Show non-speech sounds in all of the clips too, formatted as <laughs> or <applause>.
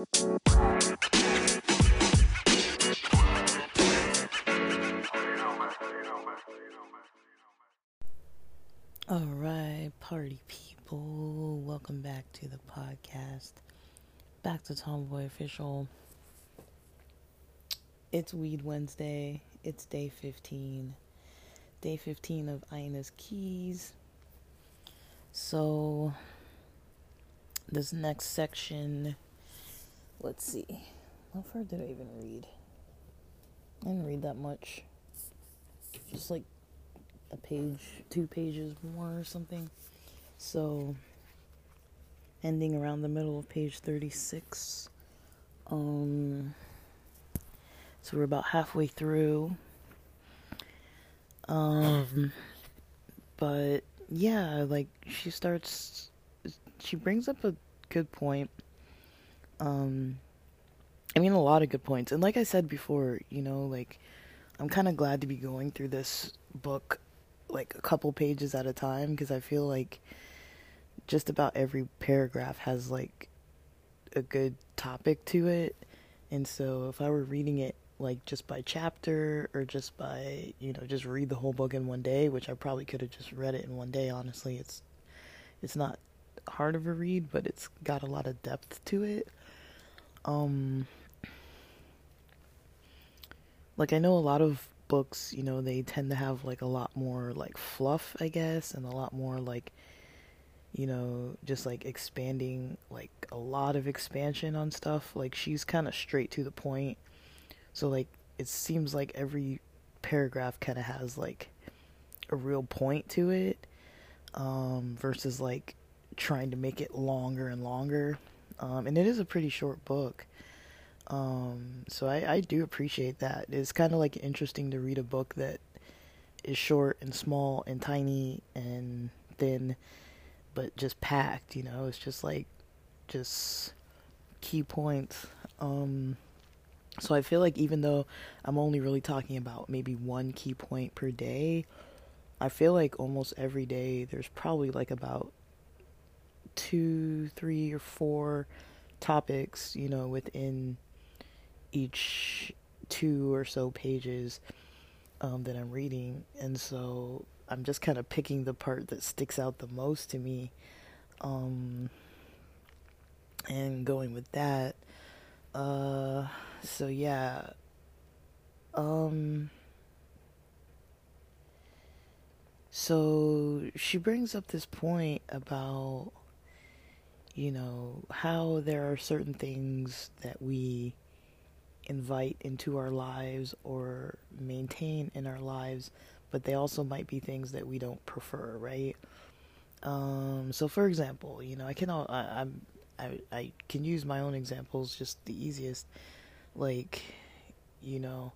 All right, party people, welcome back to the podcast. Back to Tomboy Official. It's Weed Wednesday. It's day 15. Day 15 of Ina's Keys. So, this next section, let's see. How far did I even read? I didn't read that much. Just like a page, two pages more or something. So, ending around the middle of page 36. Um, so we're about halfway through. Um, but yeah, like she starts, she brings up a good point. Um, I mean, a lot of good points. And like I said before, you know, like, I'm kind of glad to be going through this book like a couple pages at a time because I feel like just about every paragraph has like a good topic to it. And so if I were reading it like just by chapter or just by, you know, just read the whole book in one day, which I probably could have just read it in one day, honestly. It's it's not hard of a read, but it's got a lot of depth to it. Um like I know a lot of books, you know, they tend to have like a lot more like fluff, I guess, and a lot more like you know, just like expanding like a lot of expansion on stuff. Like she's kind of straight to the point. So like it seems like every paragraph kind of has like a real point to it um versus like trying to make it longer and longer. Um and it is a pretty short book. Um, so I, I do appreciate that. It's kind of like interesting to read a book that is short and small and tiny and thin, but just packed. You know, it's just like just key points. Um, so I feel like even though I'm only really talking about maybe one key point per day, I feel like almost every day there's probably like about two, three, or four topics, you know, within each two or so pages um, that I'm reading, and so I'm just kind of picking the part that sticks out the most to me, um, and going with that. Uh, so yeah, um, so she brings up this point about, you know, how there are certain things that we invite into our lives or maintain in our lives, but they also might be things that we don't prefer, right? Um, so, for example, you know, I can I, I'm I I can use my own examples, just the easiest. Like, you know,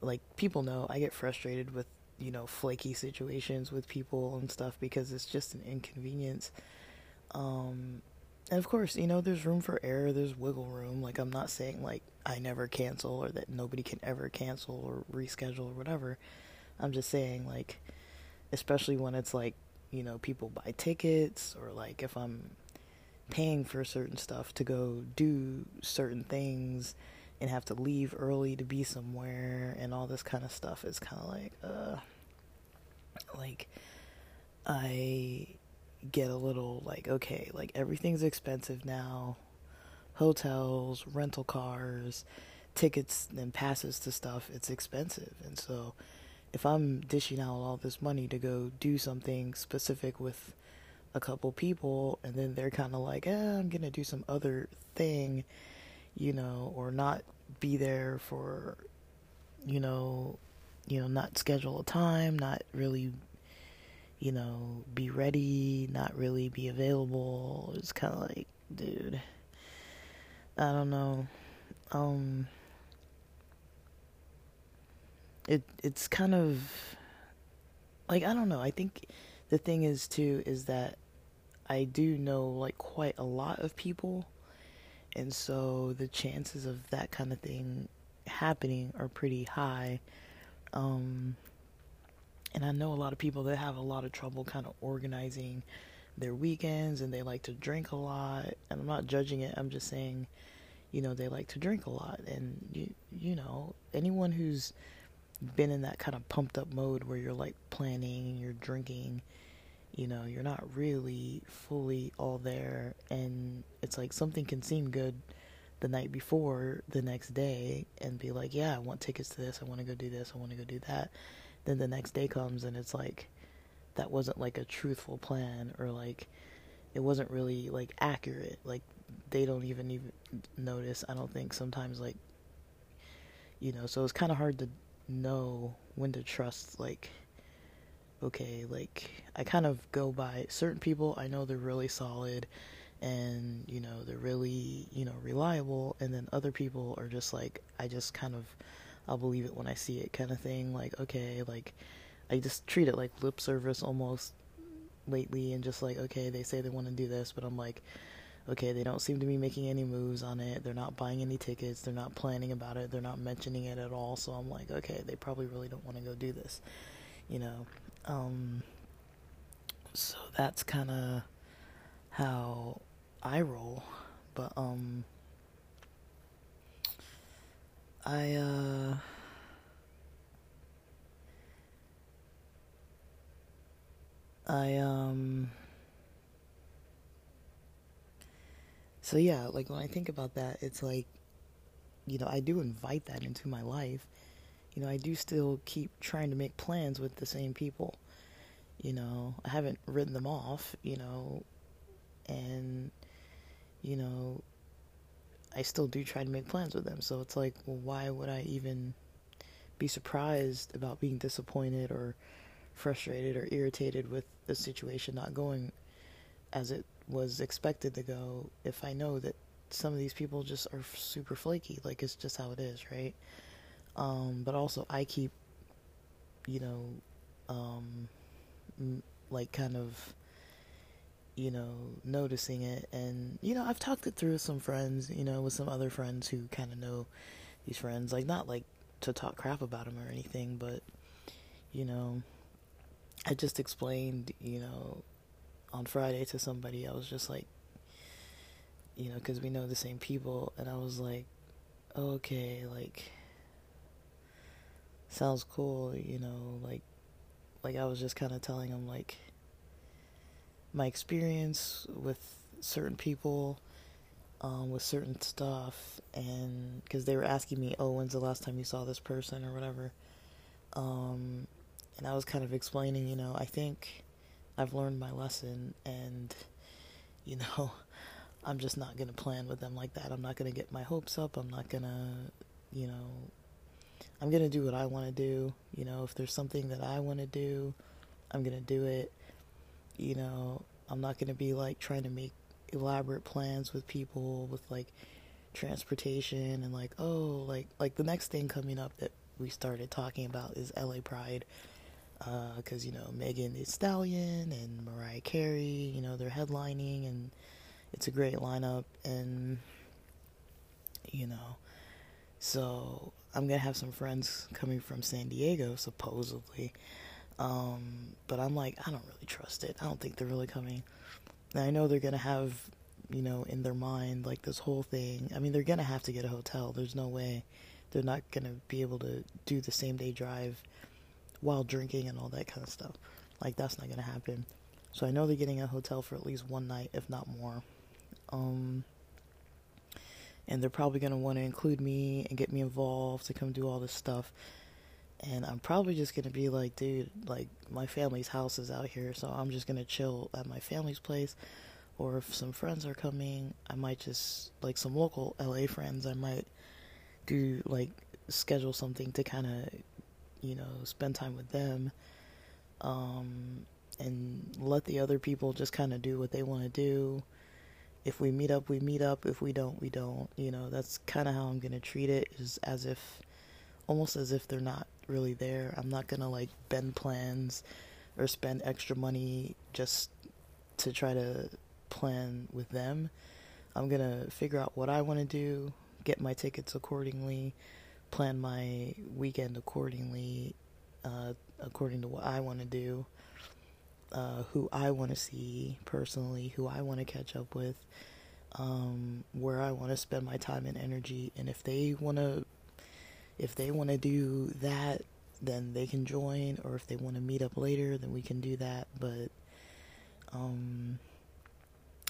like people know I get frustrated with you know flaky situations with people and stuff because it's just an inconvenience. Um, and of course, you know, there's room for error, there's wiggle room. Like, I'm not saying, like, I never cancel or that nobody can ever cancel or reschedule or whatever. I'm just saying, like, especially when it's like, you know, people buy tickets or, like, if I'm paying for certain stuff to go do certain things and have to leave early to be somewhere and all this kind of stuff, it's kind of like, uh, like, I get a little like, okay, like everything's expensive now. Hotels, rental cars, tickets and passes to stuff, it's expensive. And so if I'm dishing out all this money to go do something specific with a couple people and then they're kind of like, eh, I'm to do some other thing, you know, or not be there for, you know, you know, not schedule a time, not really you know, be ready, not really be available. It's kind of like, dude, I don't know. Um, it it's kind of like I don't know. I think the thing is too is that I do know like quite a lot of people, and so the chances of that kind of thing happening are pretty high. Um, and I know a lot of people that have a lot of trouble kind of organizing their weekends and they like to drink a lot. And I'm not judging it. I'm just saying, you know, they like to drink a lot. And, you, you know, anyone who's been in that kind of pumped up mode where you're like planning, and you're drinking, you know, you're not really fully all there. And it's like something can seem good the night before the next day and be like, yeah, I want tickets to this, I want to go do this, I want to go do that. Then the next day comes and it's like, that wasn't like a truthful plan or like it wasn't really like accurate. Like they don't even even notice. I don't think sometimes like you know. So it's kind of hard to know when to trust. Like okay, like I kind of go by certain people. I know they're really solid and you know they're really you know reliable and then other people are just like i just kind of i'll believe it when i see it kind of thing like okay like i just treat it like lip service almost lately and just like okay they say they want to do this but i'm like okay they don't seem to be making any moves on it they're not buying any tickets they're not planning about it they're not mentioning it at all so i'm like okay they probably really don't want to go do this you know um so that's kind of how I roll, but um I uh I um so yeah, like when I think about that, it's like you know, I do invite that into my life. You know, I do still keep trying to make plans with the same people. You know, I haven't written them off, you know, and you know, I still do try to make plans with them. So it's like, well, why would I even be surprised about being disappointed or frustrated or irritated with the situation not going as it was expected to go if I know that some of these people just are super flaky. Like, it's just how it is, right? Um, but also, I keep, you know, um, like kind of you know, noticing it. And, you know, I've talked it through with some friends, you know, with some other friends who kind of know these friends. Like, not like to talk crap about them or anything, but, you know, I just explained, you know, on Friday to somebody, I was just like, you know, because we know the same people, and I was like, okay, like, sounds cool, you know, like, like I was just kind of telling him, like, my experience with certain people, um, with certain stuff, and because they were asking me, "Oh, when's the last time you saw this person?" or whatever, um, and I was kind of explaining, you know, I think I've learned my lesson, and you know, <laughs> I'm just not gonna plan with them like that. I'm not gonna get my hopes up. I'm not gonna, you know, I'm gonna do what I want to do. You know, if there's something that I want to do, I'm gonna do it you know, I'm not going to be like trying to make elaborate plans with people with like transportation and like oh like like the next thing coming up that we started talking about is LA Pride because uh, you know Megan Thee Stallion and Mariah Carey you know they're headlining and it's a great lineup and you know so I'm gonna have some friends coming from San Diego supposedly um, but I'm like, I don't really trust it. I don't think they're really coming. I know they're gonna have, you know, in their mind like this whole thing. I mean, they're gonna have to get a hotel. There's no way they're not gonna be able to do the same day drive while drinking and all that kind of stuff. Like that's not gonna happen. So I know they're getting a hotel for at least one night, if not more. Um, and they're probably gonna want to include me and get me involved to come do all this stuff and I'm probably just gonna be like, dude, like my family's house is out here, so I'm just gonna chill at my family's place. Or if some friends are coming, I might just like some local LA friends. I might do like schedule something to kind of, you know, spend time with them, um, and let the other people just kind of do what they want to do. If we meet up, we meet up. If we don't, we don't. You know, that's kind of how I'm gonna treat it. Is as if, almost as if they're not really there. I'm not gonna like bend plans or spend extra money just to try to plan with them. I'm gonna figure out what I want to do, get my tickets accordingly, plan my weekend accordingly, uh, according to what I want to do, uh, who I want to see personally, who I want to catch up with, um, where I want to spend my time and energy. And if they want to, if they want to do that, then they can join. Or if they want to meet up later, then we can do that. But um,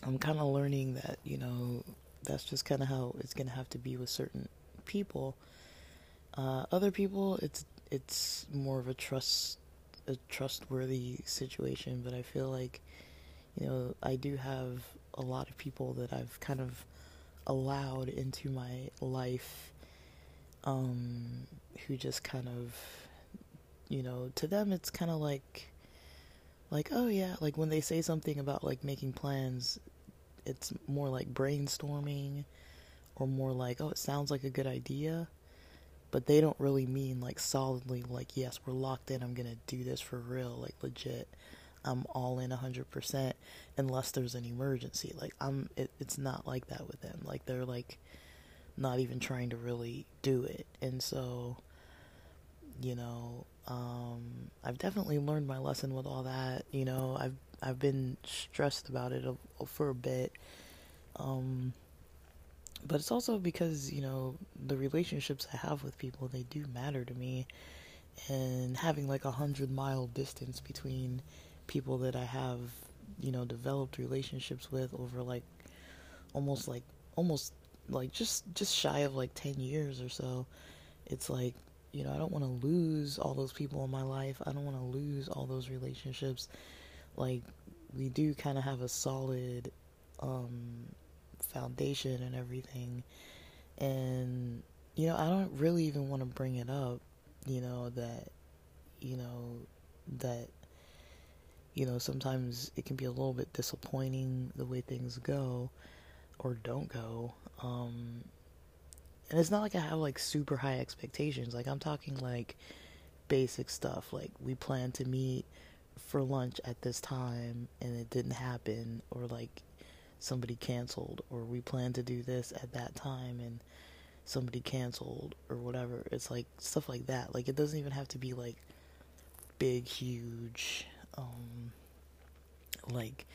I'm kind of learning that you know that's just kind of how it's gonna have to be with certain people. Uh, other people, it's it's more of a trust a trustworthy situation, but I feel like you know I do have a lot of people that I've kind of allowed into my life um, who just kind of you know to them it's kind of like like oh yeah like when they say something about like making plans it's more like brainstorming or more like oh it sounds like a good idea but they don't really mean like solidly like yes we're locked in i'm gonna do this for real like legit i'm all in 100% unless there's an emergency like i'm it, it's not like that with them like they're like not even trying to really do it. And so you know um, i've definitely learned my lesson with all that you know. I've i've been stressed about it a, for a bit um, but it's also because you know the relationships I have with people they do matter to me, and having like a hundred mile distance between people that I have you know developed relationships with over like almost like almost like just just shy of like 10 years or so it's like you know I don't want to lose all those people in my life I don't want to lose all those relationships like we do kind of have a solid um foundation and everything. And, you know, I don't really even want to bring it up, you know, that, you know, that, you know, sometimes it can be a little bit disappointing the way things go or don't go. Um, and it's not like I have like super high expectations. Like, I'm talking like basic stuff. Like, we plan to meet for lunch at this time and it didn't happen, or like, somebody canceled or we planned to do this at that time and somebody canceled or whatever. It's like stuff like that. Like it doesn't even have to be like big huge um like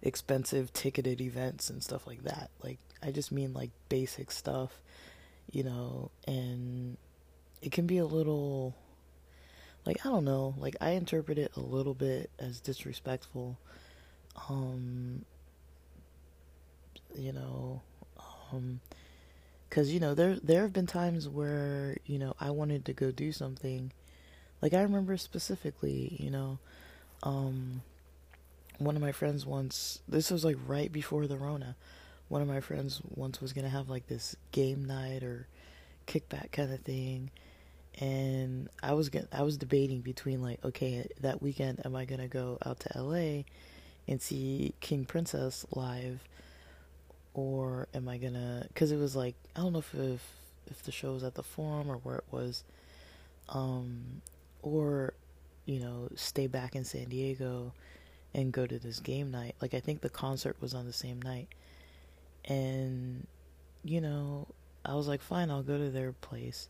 expensive ticketed events and stuff like that. Like I just mean like basic stuff, you know, and it can be a little like I don't know, like I interpret it a little bit as disrespectful um you know, um, because you know there there have been times where you know I wanted to go do something, like I remember specifically, you know, um, one of my friends once. This was like right before the Rona. One of my friends once was gonna have like this game night or kickback kind of thing, and I was get, I was debating between like, okay, that weekend am I gonna go out to L.A. and see King Princess live or am I gonna? Because it was like I don't know if, if if the show was at the Forum or where it was, um, or you know stay back in San Diego and go to this game night. Like I think the concert was on the same night, and you know I was like, fine, I'll go to their place.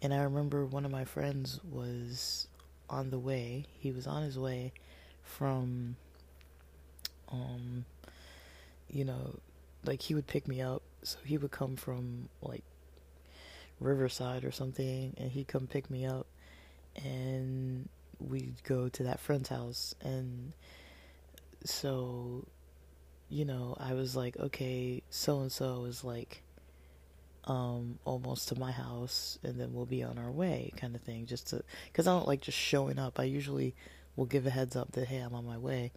And I remember one of my friends was on the way. He was on his way from, um, you know, like he would pick me up. So he would come from like Riverside or something, and he'd come pick me up, and we'd go to that friend's house. And so, you know, I was like, okay, so and so is like um almost to my house and then we'll be on our way kind of thing just to because i don't like just showing up i usually will give a heads up that hey i'm on my way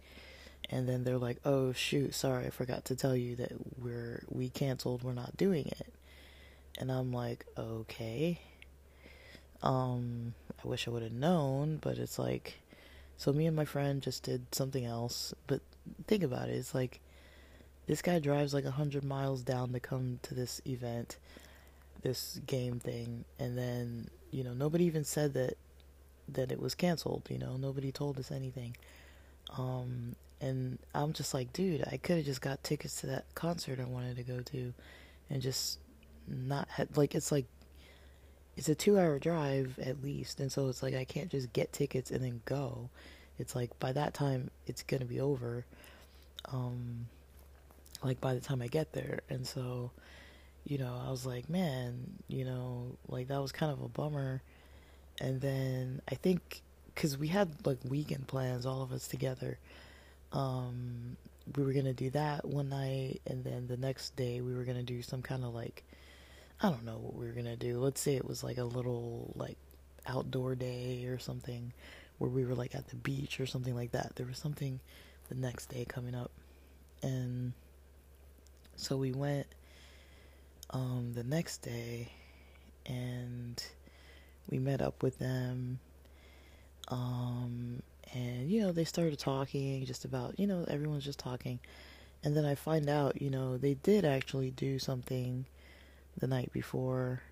and then they're like, "Oh shoot, sorry, I forgot to tell you that we're we canceled. We're not doing it." And I'm like, "Okay." Um, I wish I would have known, but it's like so me and my friend just did something else, but think about it. It's like this guy drives like a 100 miles down to come to this event, this game thing, and then, you know, nobody even said that that it was canceled, you know. Nobody told us anything. Um, and I'm just like, dude, I could have just got tickets to that concert I wanted to go to, and just not had like it's like it's a two hour drive at least, and so it's like I can't just get tickets and then go. It's like by that time it's gonna be over. Um, like by the time I get there. And so, you know, I was like, man, you know, like that was kind of a bummer. And then I think because we had like weekend plans, all of us together. Um, we were gonna do that one night, and then the next day we were gonna do some kind of like, I don't know what we were gonna do. Let's say it was like a little like outdoor day or something, where we were like at the beach or something like that. There was something the next day coming up, and so we went um, the next day, and we met up with them um, and, you know, they started talking just about, you know, everyone's just talking. And then I find out, you know, they did actually do something the night before.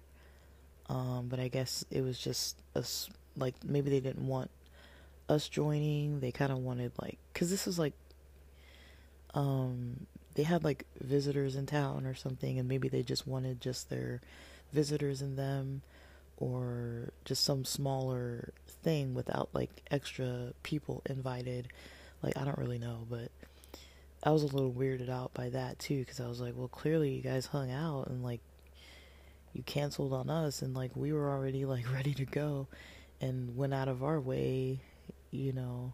Um, but I guess it was just us, like, maybe they didn't want us joining. They kind of wanted, like, because this is like, um, they had like visitors in town or something, and maybe they just wanted just their visitors in them or just some smaller thing without like extra people invited. Like, I don't really know, but I was a little weirded out by that too because I was like, well, clearly you guys hung out and like you canceled on us and like we were already like <laughs> ready to go and went out of our way, you know,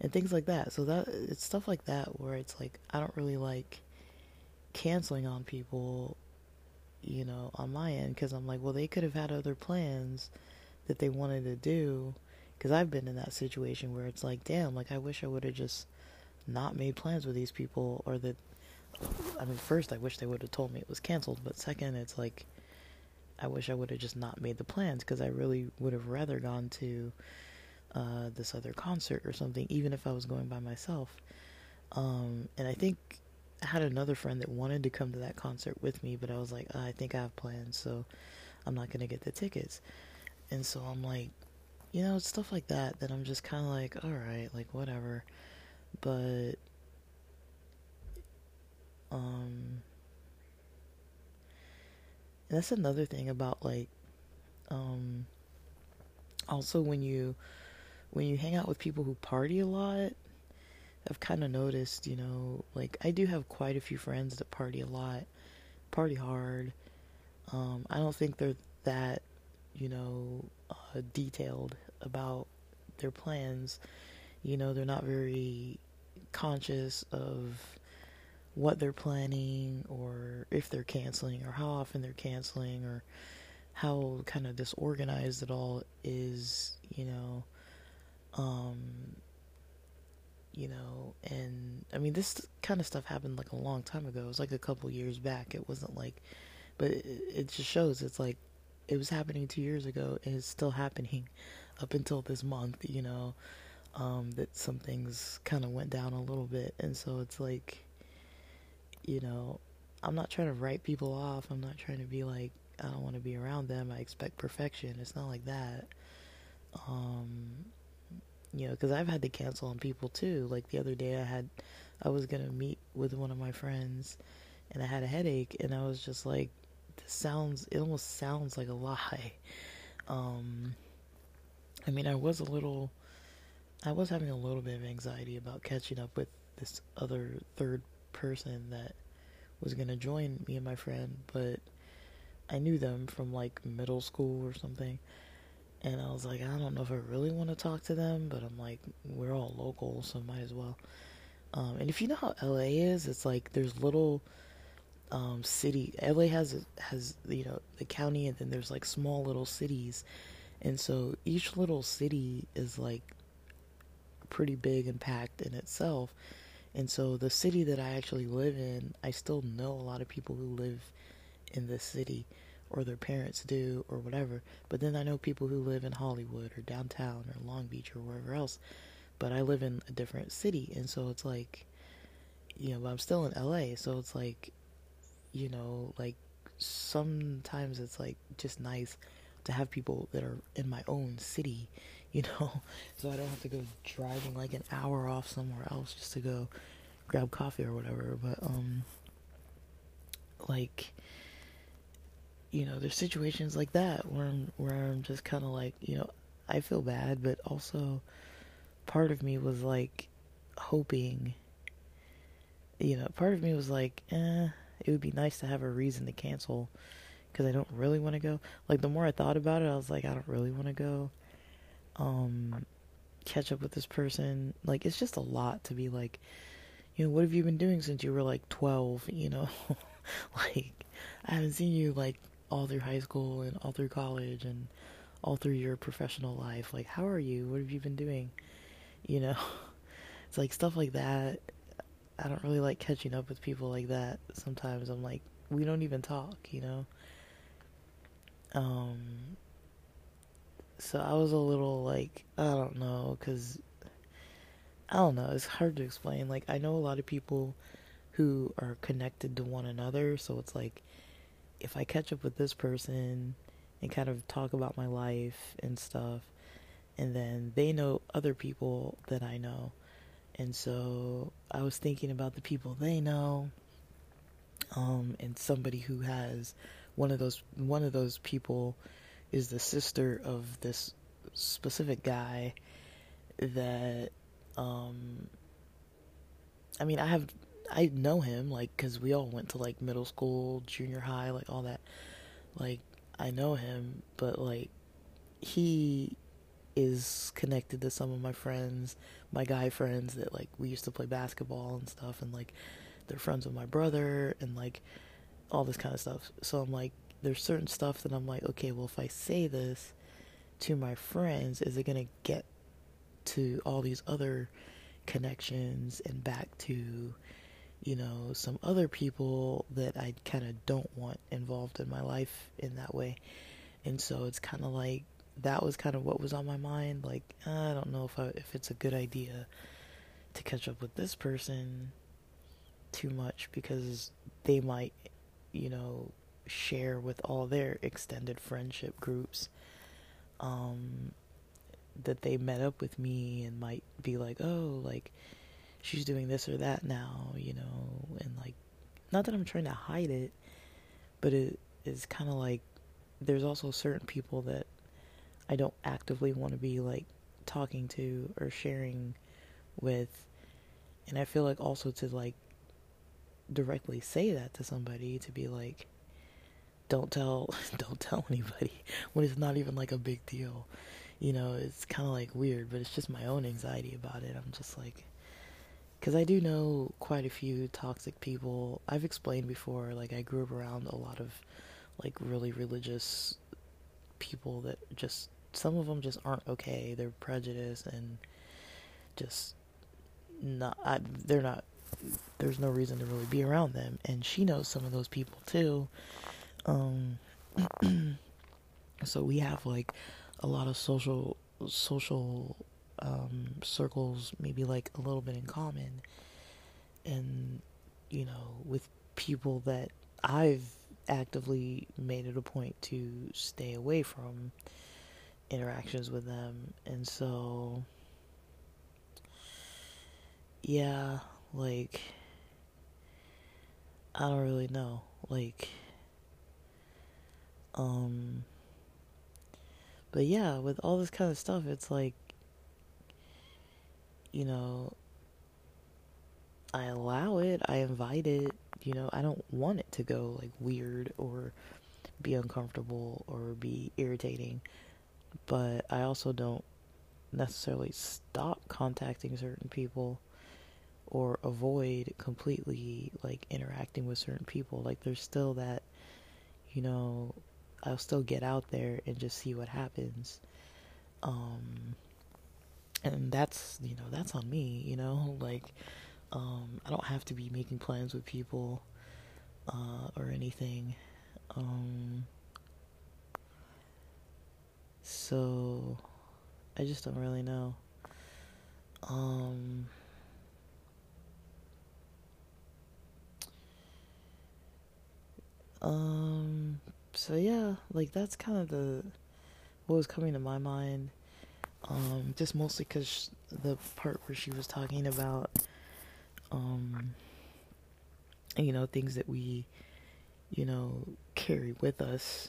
and things like that. So that it's stuff like that where it's like I don't really like canceling on people you know, on my end because I'm like, well, they could have had other plans that they wanted to do. Because I've been in that situation where it's like, damn, like I wish I would have just not made plans with these people, or that. I mean, first, I wish they would have told me it was canceled, but second, it's like, I wish I would have just not made the plans because I really would have rather gone to uh, this other concert or something, even if I was going by myself. Um, and I think I had another friend that wanted to come to that concert with me, but I was like, oh, I think I have plans, so I'm not gonna get the tickets. And so I'm like, you know, stuff like that. That I'm just kind of like, all right, like whatever. But um, that's another thing about like um, also when you when you hang out with people who party a lot I've kind of noticed, you know, like I do have quite a few friends that party a lot, party hard. Um, I don't think they're that, you know, uh, detailed about their plans. You know, they're not very conscious of what they're planning or if they're canceling or how often they're canceling or how kind of disorganized it all is, you know. Um, you know, and I mean, this kind of stuff happened like a long time ago. It was like a couple years back. It wasn't like, but it, it just shows it's like it was happening two years ago and it's still happening <laughs> up until this month, you know, um, that some things kind of went down a little bit. And so it's like, you know, I'm not trying to write people off. I'm not trying to be like, I don't want to be around them. I expect perfection. It's not like that. Um, you know, because I've had to cancel on people too. Like the other day, I had, I was gonna meet with one of my friends, and I had a headache, and I was just like, this sounds, it almost sounds like a lie. Um, I mean, I was a little, I was having a little bit of anxiety about catching up with this other third person that was gonna join me and my friend, but I knew them from like middle school or something and I was like, I don't know if I really want to talk to them, but I'm like, we're all local, so might as well. Um, and if you know how LA is, it's like there's little um, city. LA has has you know the county, and then there's like small little cities, and so each little city is like pretty big and packed in itself. And so the city that I actually live in, I still know a lot of people who live in this city or their parents do or whatever. But then I know people who live in Hollywood or downtown or Long Beach or wherever else. But I live in a different city, and so it's like, you know, but I'm still in LA, so it's like, you know, like sometimes it's like just nice to have people that are in my own city, you <laughs> know, so I don't have to go driving like an hour off somewhere else just to go grab coffee or whatever. But um, like you know, there's situations like that where I'm where I'm just kind of like, you know, I feel bad, but also part of me was like hoping you know, part of me was like, eh, it would be nice to have a reason to cancel because I don't really want to go. Like the more I thought about it, I was like, I don't really want to go. Um, catch up with this person. Like it's just a lot to be like, you know, what have you been doing since you were like 12, you know? <laughs> like I haven't seen you like all through high school and all through college and all through your professional life. Like how are you? What have you been doing? <laughs> You know? It's like stuff like that. I don't really like catching up with people like that. Sometimes I'm like, we don't even talk, you know? Um so I was a little like, I don't know, cuz I don't know, it's hard to explain. Like I know a lot of people who are connected to one another, so it's like if I catch up with this person and kind of talk about my life and stuff, and then they know other people that I know. And so I was thinking about the people they know, um, and somebody who has one of those one of those people is the sister of this specific guy that um I mean I have I know him like cuz we all went to like middle school, junior high, like all that. Like I know him, but like he is connected to some of my friends, my guy friends that like we used to play basketball and stuff and like they're friends with my brother and like all this kind of stuff. So I'm like there's certain stuff that I'm like, okay, well if I say this to my friends, is it to get to all these other connections and back to you know, some other people that I kind of don't want involved in my life in that way. And so it's kind of like that was kind of what was on my mind. Like, I don't know if I, if it's a good idea to catch up with this person too much because they might, you know, share with all their extended friendship groups um, that they met up with me and might be like, oh, like she's doing this or that now, you know, and like not that I'm trying to hide it, but it is kind of like there's also certain people that I don't actively want to be like talking to or sharing with and I feel like also to like directly say that to somebody to be like don't tell <laughs> don't tell anybody <laughs> when it's not even like a big deal. You know, it's kind of like weird, but it's just my own anxiety about it. I'm just like because I do know quite a few toxic people. I've explained before, like, I grew up around a lot of, like, really religious people that just, some of them just aren't okay. They're prejudiced and just not, I, they're not, there's no reason to really be around them. And she knows some of those people too. Um, <clears throat> so we have, like, a lot of social, social um, circles maybe like a little bit in common. And you know with people that I've actively made it a point to stay away from interactions with them. And so yeah like I don't really know. Like um but yeah with all this kind of stuff it's like you know, I allow it, I invite it, you know, I don't want it to go like weird or be uncomfortable or be irritating, but I also don't necessarily stop contacting certain people or avoid completely like interacting with certain people. Like there's still that, you know, I'll still get out there and just see what happens. Um, and that's you know that's on me you know like um, i don't have to be making plans with people uh, or anything um, so i just don't really know um, um so yeah like that's kind of the what was coming to my mind um, just mostly because the part where she was talking about, um, you know, things that we, you know, carry with us,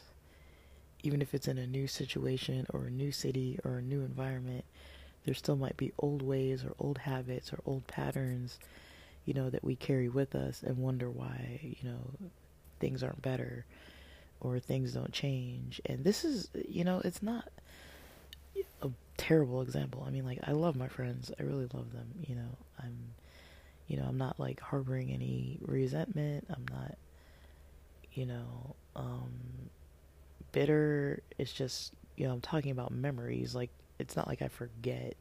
even if it's in a new situation or a new city or a new environment, there still might be old ways or old habits or old patterns, you know, that we carry with us and wonder why, you know, things aren't better or things don't change. And this is, you know, it's not a terrible example. I mean, like, I love my friends. I really love them. You know, I'm, you know, I'm not like harboring any resentment. I'm not, you know, um, bitter. It's just, you know, I'm talking about memories. Like, it's not like I forget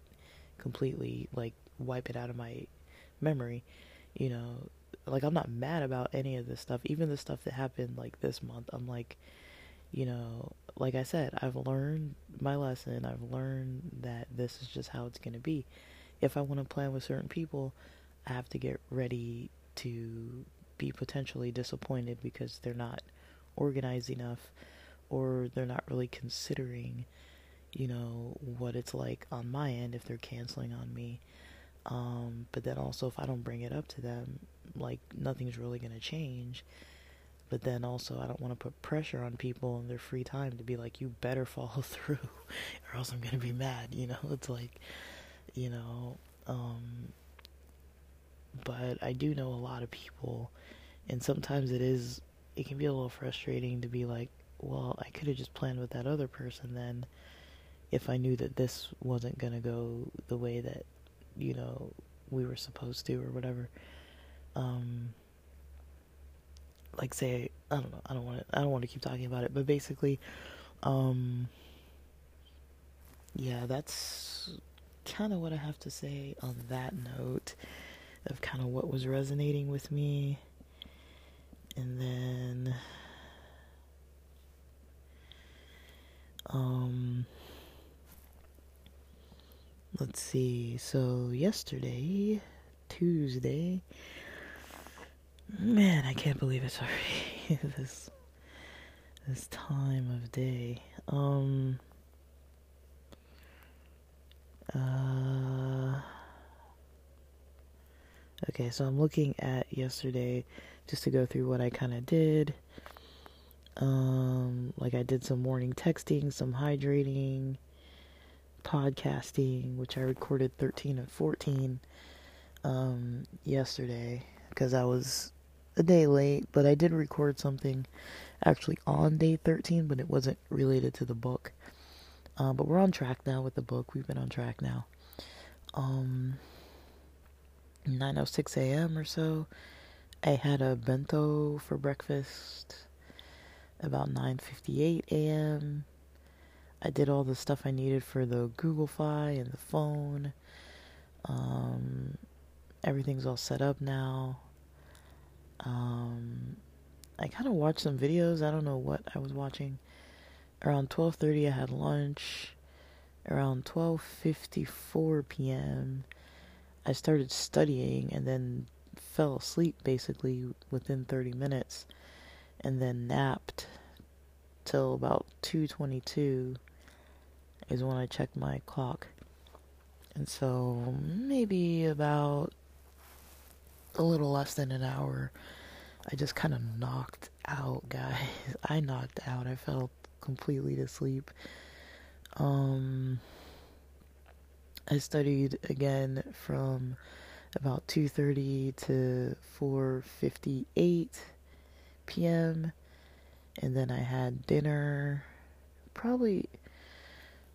completely, like, wipe it out of my memory. You know, like I'm not mad about any of this stuff. Even the stuff that happened like this month, I'm like, you know, like I said, I've learned my lesson. I've learned that this is just how it's going to be. If I want to plan with certain people, I have to get ready to be potentially disappointed because they're not organized enough or they're not really considering, you know, what it's like on my end if they're canceling on me. Um, but then also, if I don't bring it up to them, like nothing's really going to change. But then also, I don't want to put pressure on people in their free time to be like, you better follow <laughs> through, or else I'm going to be mad. You know, it's like, you know, um, but I do know a lot of people, and sometimes it is, it can be a little frustrating to be like, well, I could have just planned with that other person then if I knew that this wasn't going to go the way that you know we were supposed to or whatever um like say I don't know I don't want to I don't want to keep talking about it but basically um yeah that's kind of what I have to say on that note of kind of what was resonating with me and then um let's see. So yesterday, Tuesday. Man, I can't believe it's already <laughs> this this time of day. Um uh Okay, so I'm looking at yesterday just to go through what I kind of did. Um like I did some morning texting, some hydrating, podcasting, which I recorded 13 and 14 um, yesterday because I was a day late, but I did record something actually on day 13, but it wasn't related to the book. Uh, but we're on track now with the book. We've been on track now. Um, 9:06 a.m. or so, I had a bento for breakfast. About 9:58 a.m. I did all the stuff I needed for the Google Fi and the phone. Um, everything's all set up now. Um, I kind of watched some videos. I don't know what I was watching. Around 12:30 I had lunch. Around 12:54 p.m. I started studying and then fell asleep basically within 30 minutes and then napped till about 2:22 is when I checked my clock. And so maybe about a little less than an hour, I just kind of knocked out, <laughs> guys. I knocked out. I fell completely asleep. Um, I studied again from about 2:30 to 4:58 p.m. and then I had dinner probably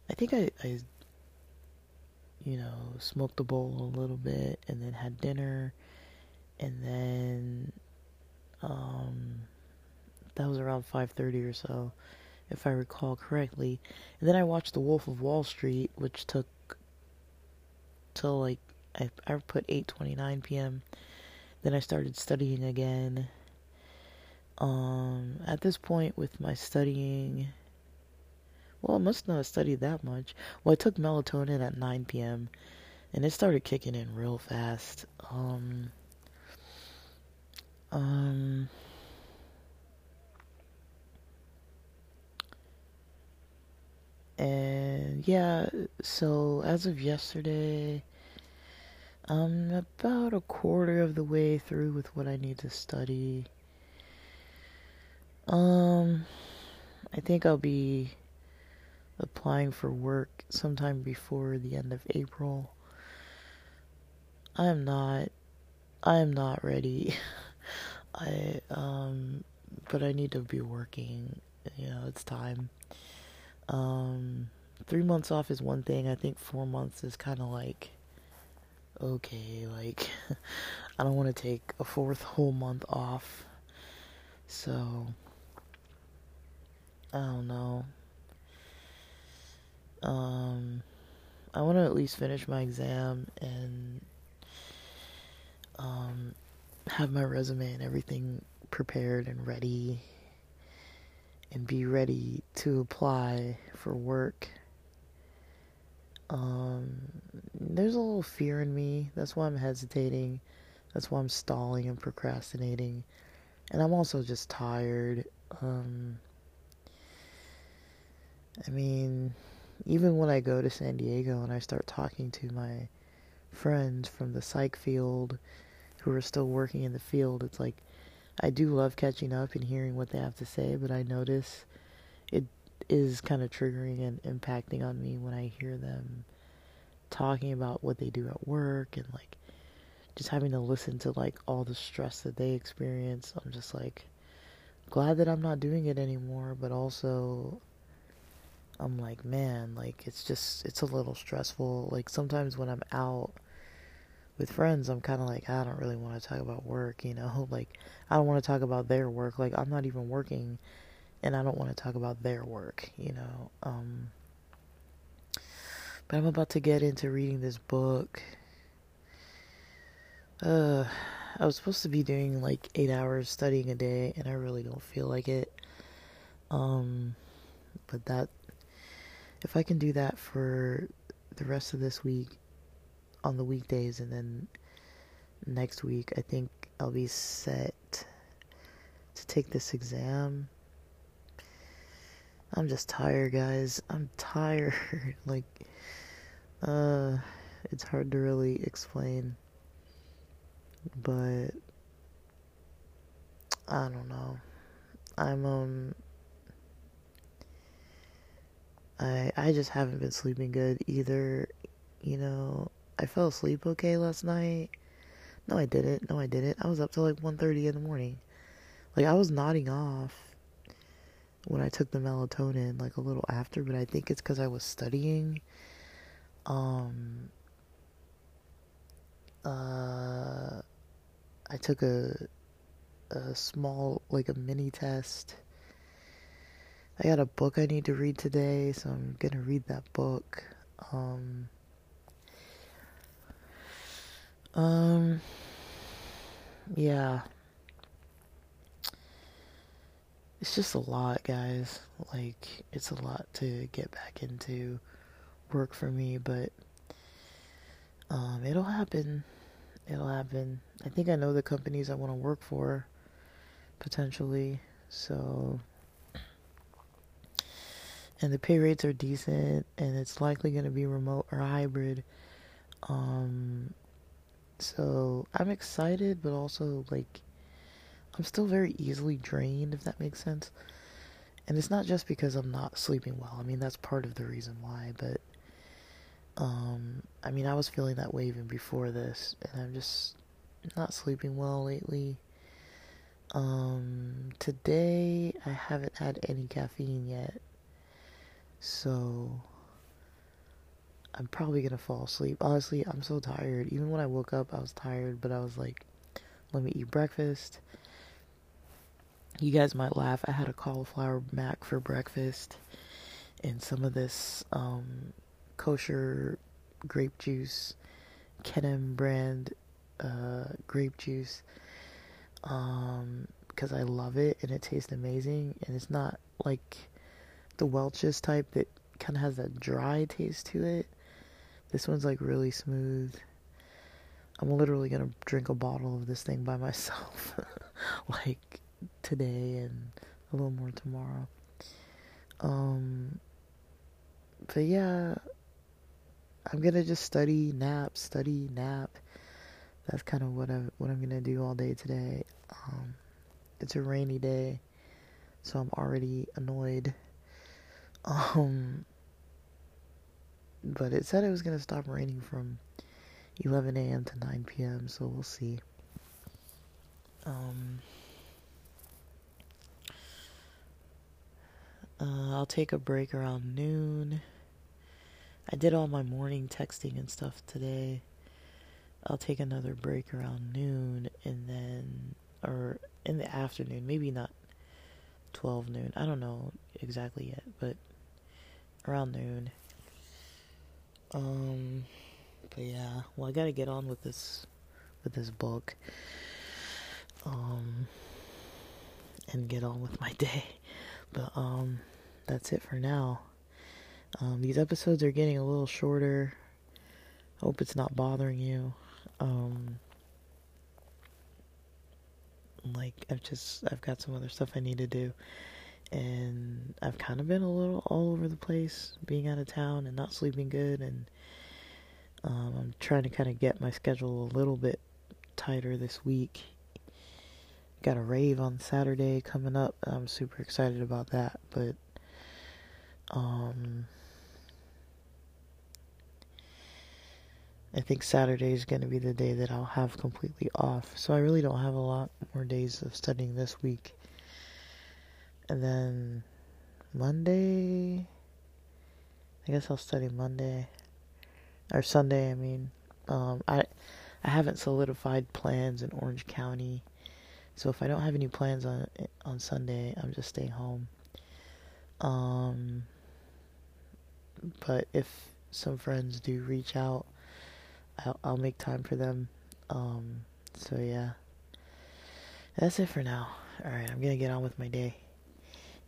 I think I, I, you know, smoked the bowl a little bit and then had dinner, and then, um, that was around 5:30 or so, if I recall correctly. And then I watched The Wolf of Wall Street, which took till like I, I put 8:29 p.m. Then I started studying again. Um, at this point, with my studying well, I must not have studied that much. Well, I took melatonin at 9 p.m. and it started kicking in real fast. Um, um, and yeah, so as of yesterday, I'm about a quarter of the way through with what I need to study. Um, I think I'll be applying for work sometime before the end of April. I'm not I am not ready. <laughs> I um but I need to be working. You know, it's time. Um 3 months off is one thing. I think 4 months is kind of like okay, like <laughs> I don't want to take a fourth whole month off. So I don't know. Um I want to at least finish my exam and um, have my resume and everything prepared and ready and be ready to apply for work. Um, there's a little fear in me. That's why I'm hesitating. That's why I'm stalling and procrastinating. And I'm also just tired. Um, I mean, even when I go to San Diego and I start talking to my friends from the psych field who are still working in the field, it's like I do love catching up and hearing what they have to say, but I notice it is kind of triggering and impacting on me when I hear them talking about what they do at work and like just having to listen to like all the stress that they experience. I'm just like glad that I'm not doing it anymore, but also I'm like, man, like it's just it's a little stressful. Like sometimes when I'm out with friends, I'm kind of like I don't really want to talk about work, you know? <laughs> Like I don't want to talk about their work. Like I'm not even working and I don't want to talk about their work, you know? Um but I'm about to get into reading this book. Uh I was supposed to be doing like 8 hours studying a day and I really don't feel like it. Um but that if I can do that for the rest of this week on the weekdays and then next week I think I'll be set to take this exam. I'm just tired, guys. I'm tired. <laughs> like uh it's hard to really explain. But I don't know. I'm um I I just haven't been sleeping good either. You know, I fell asleep okay last night. No, I didn't. No, I didn't. I was up till like 1:30 in the morning. Like I was nodding off when I took the melatonin like a little after, but I think it's cuz I was studying. Um uh I took a a small like a mini test I got a book I need to read today, so I'm gonna read that book. Um, um, yeah. It's just a lot, guys. Like, it's a lot to get back into work for me, but um, it'll happen. It'll happen. I think I know the companies I want to work for, potentially. So and the pay rates are decent and it's likely going to be remote or hybrid um so i'm excited but also like i'm still very easily drained if that makes sense. And it's not just because i'm not sleeping well. I mean that's part of the reason why but um i mean i was feeling that way even before this and i'm just not sleeping well lately. Um today i haven't had any caffeine yet. So I'm probably gonna fall asleep. Honestly, I'm so tired. Even when I woke up, I was tired, but I was like, let me eat breakfast. You guys might laugh. I had a cauliflower mac for breakfast and some of this um, kosher grape juice, Kedem brand uh, grape juice, um, because I love it and it tastes amazing. And it's not like the Welch's type that kind of has that dry taste to it. This one's like really smooth. I'm literally gonna drink a bottle of this thing by myself, <laughs> like today and a little more tomorrow. Um, but yeah, I'm gonna just study, nap, study, nap. That's kind of what I what I'm gonna do all day today. Um, it's a rainy day, so I'm already annoyed <laughs> um, but it said it was gonna stop raining from 11 a.m. to 9 p.m. So we'll see. Um, uh, I'll take a break around noon. I did all my morning texting and stuff today. I'll take another break around noon and then, or in the afternoon, maybe not 12 noon. I don't know exactly yet, but around noon. Um, but yeah, well, I gotta get on with this, with this book. Um, and get on with my <laughs> day. But, um, that's it for now. Um, these episodes are getting a little shorter. Hope it's not bothering you. Um, like I've just I've got some other stuff I need to do, and I've kind of been a little all over the place, being out of town and not sleeping good, and um, I'm trying to kind of get my schedule a little bit tighter this week. Got a rave on Saturday coming up. I'm super excited about that, but um I think Saturday is going to be the day that I'll have completely off. So I really don't have a lot more days of studying this week. And then Monday, I guess I'll study Monday or Sunday. I mean, um, I I haven't solidified plans in Orange County, so if I don't have any plans on on Sunday, I'm just staying home. Um, but if some friends do reach out I'll, I'll make time for them. Um, so yeah, that's it for now. All right, I'm gonna get on with my day.